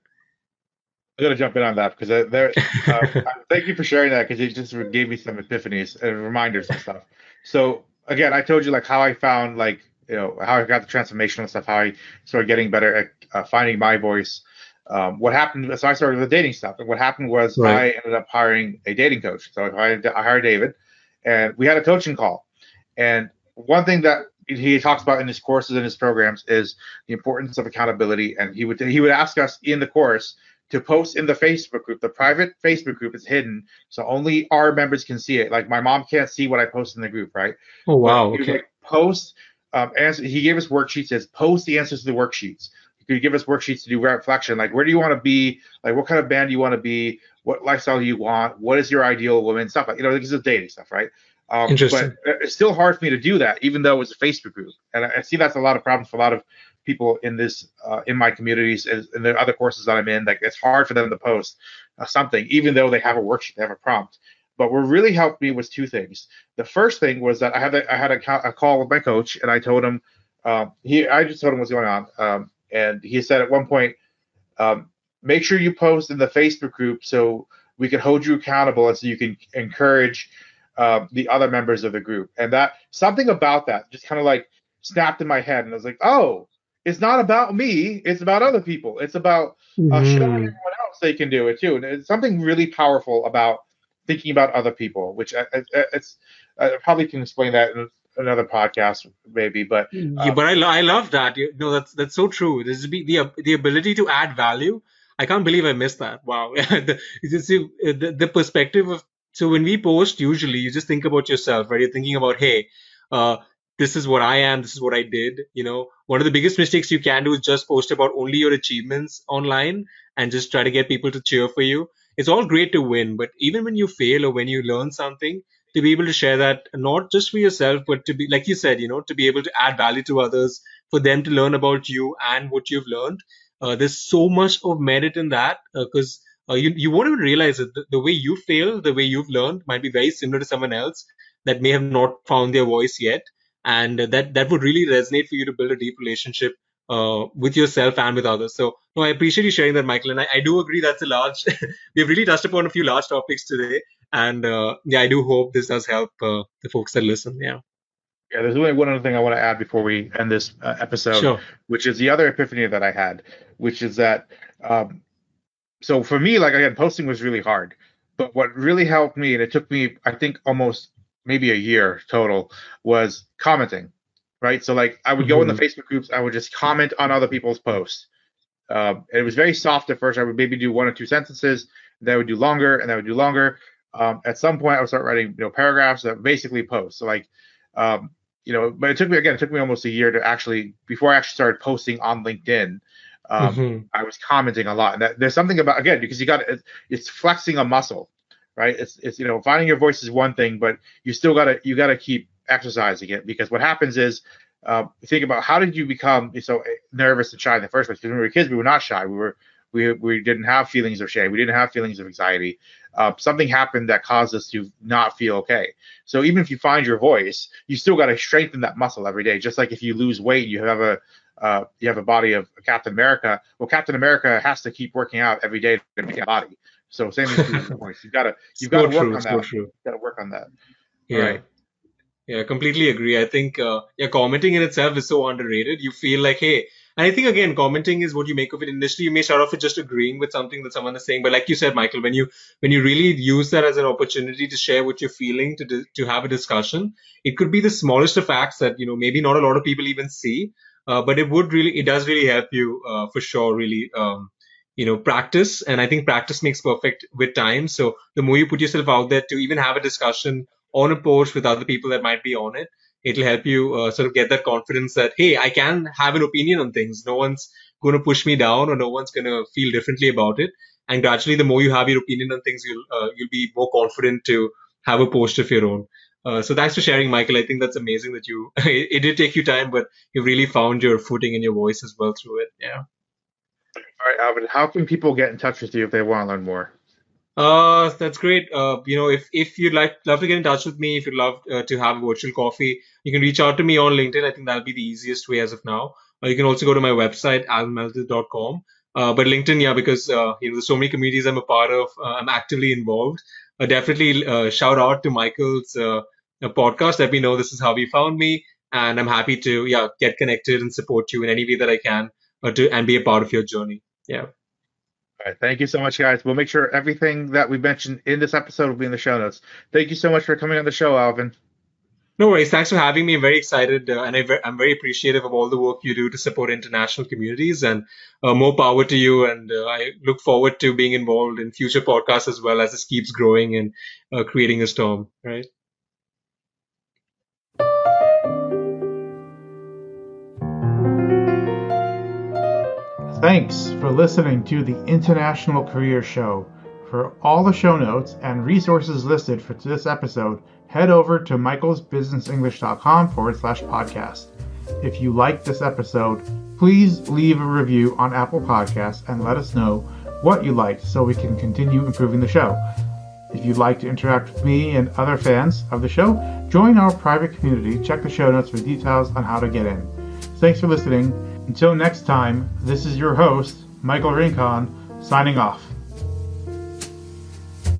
I'm gonna jump in on that because uh, there. Uh, thank you for sharing that because it just gave me some epiphanies and reminders and stuff. So again, I told you like how I found like you know how I got the transformational stuff, how I started getting better at uh, finding my voice, um, what happened? So I started the dating stuff, and what happened was right. I ended up hiring a dating coach. So I, I hired David, and we had a coaching call. And one thing that he talks about in his courses and his programs is the importance of accountability. And he would he would ask us in the course to post in the Facebook group. The private Facebook group is hidden, so only our members can see it. Like my mom can't see what I post in the group, right? Oh wow! Okay. Like, post um, answer. He gave us worksheets. Says post the answers to the worksheets could give us worksheets to do reflection? Like where do you want to be? Like what kind of band do you want to be? What lifestyle do you want? What is your ideal woman? Stuff like you know this is dating stuff right? Um, Interesting. but it's still hard for me to do that even though it's a facebook group. And i see that's a lot of problems for a lot of people in this uh, in my communities and the other courses that i'm in. Like it's hard for them to post uh, something even though they have a worksheet they have a prompt. But what really helped me was two things. The first thing was that i had a, I had a, a call with my coach and i told him um, he i just told him what's going on. Um, and he said at one point, um, make sure you post in the Facebook group so we can hold you accountable and so you can encourage uh, the other members of the group. And that something about that just kind of like snapped in my head, and I was like, oh, it's not about me. It's about other people. It's about uh, mm-hmm. showing everyone else they can do it too. And it's something really powerful about thinking about other people, which I, I, it's I probably can explain that in another podcast maybe. But um, yeah, but I, I love that. You know, that's that's so true. This is the the ability to add value. I can't believe I missed that. Wow, the, the, the perspective of so when we post, usually you just think about yourself, right? You're thinking about, hey, uh, this is what I am, this is what I did. You know, one of the biggest mistakes you can do is just post about only your achievements online and just try to get people to cheer for you. It's all great to win, but even when you fail or when you learn something, to be able to share that not just for yourself, but to be, like you said, you know, to be able to add value to others, for them to learn about you and what you've learned. Uh, there's so much of merit in that because uh, uh, you, you won't even realize it. The, the way you fail, the way you've learned might be very similar to someone else that may have not found their voice yet and that that would really resonate for you to build a deep relationship uh, with yourself and with others. So, no, I appreciate you sharing that, Michael. And I, I do agree that's a large. we've really touched upon a few large topics today, and uh, yeah, I do hope this does help uh, the folks that listen. Yeah. Yeah, there's only one other thing I want to add before we end this uh, episode, sure. which is the other epiphany that I had, which is that. Um, so for me, like again, posting was really hard, but what really helped me, and it took me, I think, almost maybe a year total was commenting right so like i would mm-hmm. go in the mm-hmm. facebook groups i would just comment on other people's posts um, it was very soft at first i would maybe do one or two sentences then i would do longer and then i would do longer um, at some point i would start writing you know paragraphs that basically post so like um, you know but it took me again it took me almost a year to actually before i actually started posting on linkedin um, mm-hmm. i was commenting a lot and that, there's something about again because you got it's flexing a muscle right? It's it's you know finding your voice is one thing, but you still gotta you gotta keep exercising it because what happens is uh, think about how did you become so nervous and shy in the first place? Because when we were kids, we were not shy. We were we we didn't have feelings of shame. We didn't have feelings of anxiety. Uh, something happened that caused us to not feel okay. So even if you find your voice, you still got to strengthen that muscle every day. Just like if you lose weight, you have a uh, you have a body of Captain America. Well, Captain America has to keep working out every day to make a body. So same as voice. You've got to you've got to work true, on that. You've got to work on that. Yeah. Right. Yeah, completely agree. I think uh, yeah, commenting in itself is so underrated. You feel like, hey, and I think again, commenting is what you make of it. Initially, you may start off with just agreeing with something that someone is saying, but like you said, Michael, when you when you really use that as an opportunity to share what you're feeling, to to have a discussion, it could be the smallest of acts that you know maybe not a lot of people even see, uh, but it would really, it does really help you uh, for sure. Really, um, you know practice and i think practice makes perfect with time so the more you put yourself out there to even have a discussion on a post with other people that might be on it it'll help you uh, sort of get that confidence that hey i can have an opinion on things. No one's going to push me down or no one's going to feel differently about it. And gradually the more you have your opinion on things you'll uh, you'll be more confident to have a post of your own. Uh, so thanks for sharing michael. I think that's amazing that you it, it did take you time but you really found your footing and your voice as well through it. Yeah. All right, Alvin, how can people get in touch with you if they want to learn more? Uh, that's great. Uh, you know, if if you'd like love to get in touch with me, if you'd love uh, to have a virtual coffee, you can reach out to me on LinkedIn. I think that'll be the easiest way as of now. Uh, you can also go to my website almelted.com. Uh, but LinkedIn, yeah, because uh, you know there's so many communities I'm a part of. Uh, I'm actively involved. Uh, definitely shout out to Michael's podcast. Let me know this is how he found me, and I'm happy to yeah get connected and support you in any way that I can to and be a part of your journey. Yeah. All right. Thank you so much, guys. We'll make sure everything that we mentioned in this episode will be in the show notes. Thank you so much for coming on the show, Alvin. No worries. Thanks for having me. I'm very excited uh, and I am very appreciative of all the work you do to support international communities and uh, more power to you. And uh, I look forward to being involved in future podcasts as well as this keeps growing and uh, creating a storm, right? Thanks for listening to the International Career Show. For all the show notes and resources listed for this episode, head over to michaelsbusinessenglish.com forward slash podcast. If you liked this episode, please leave a review on Apple Podcasts and let us know what you liked so we can continue improving the show. If you'd like to interact with me and other fans of the show, join our private community. Check the show notes for details on how to get in. Thanks for listening Until next time, this is your host, Michael Rincon, signing off.